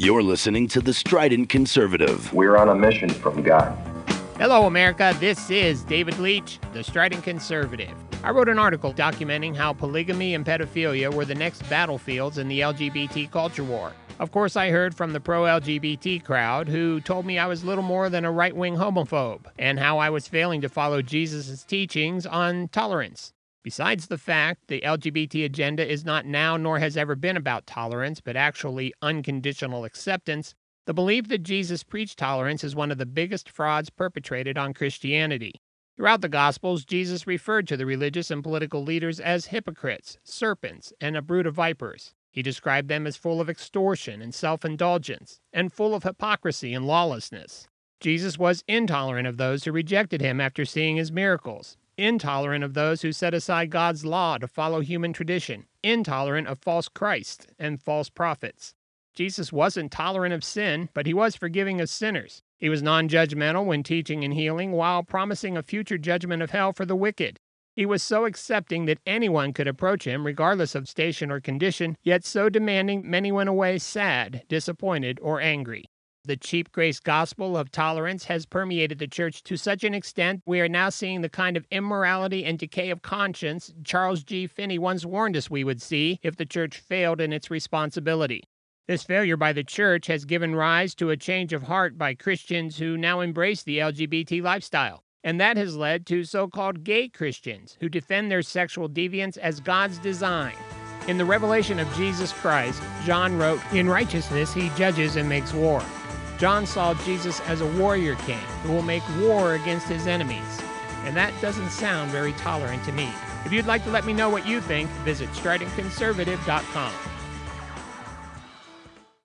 You're listening to The Strident Conservative. We're on a mission from God. Hello, America. This is David Leach, The Strident Conservative. I wrote an article documenting how polygamy and pedophilia were the next battlefields in the LGBT culture war. Of course, I heard from the pro LGBT crowd who told me I was little more than a right wing homophobe and how I was failing to follow Jesus' teachings on tolerance. Besides the fact the LGBT agenda is not now nor has ever been about tolerance, but actually unconditional acceptance, the belief that Jesus preached tolerance is one of the biggest frauds perpetrated on Christianity. Throughout the Gospels, Jesus referred to the religious and political leaders as hypocrites, serpents, and a brood of vipers. He described them as full of extortion and self indulgence, and full of hypocrisy and lawlessness. Jesus was intolerant of those who rejected him after seeing his miracles, intolerant of those who set aside God's law to follow human tradition, intolerant of false Christs and false prophets. Jesus wasn't tolerant of sin, but he was forgiving of sinners. He was non judgmental when teaching and healing while promising a future judgment of hell for the wicked. He was so accepting that anyone could approach him, regardless of station or condition, yet so demanding many went away sad, disappointed, or angry. The cheap grace gospel of tolerance has permeated the church to such an extent we are now seeing the kind of immorality and decay of conscience Charles G. Finney once warned us we would see if the church failed in its responsibility. This failure by the church has given rise to a change of heart by Christians who now embrace the LGBT lifestyle. And that has led to so called gay Christians who defend their sexual deviance as God's design. In the revelation of Jesus Christ, John wrote, In righteousness he judges and makes war. John saw Jesus as a warrior king who will make war against his enemies. And that doesn't sound very tolerant to me. If you'd like to let me know what you think, visit stridentconservative.com.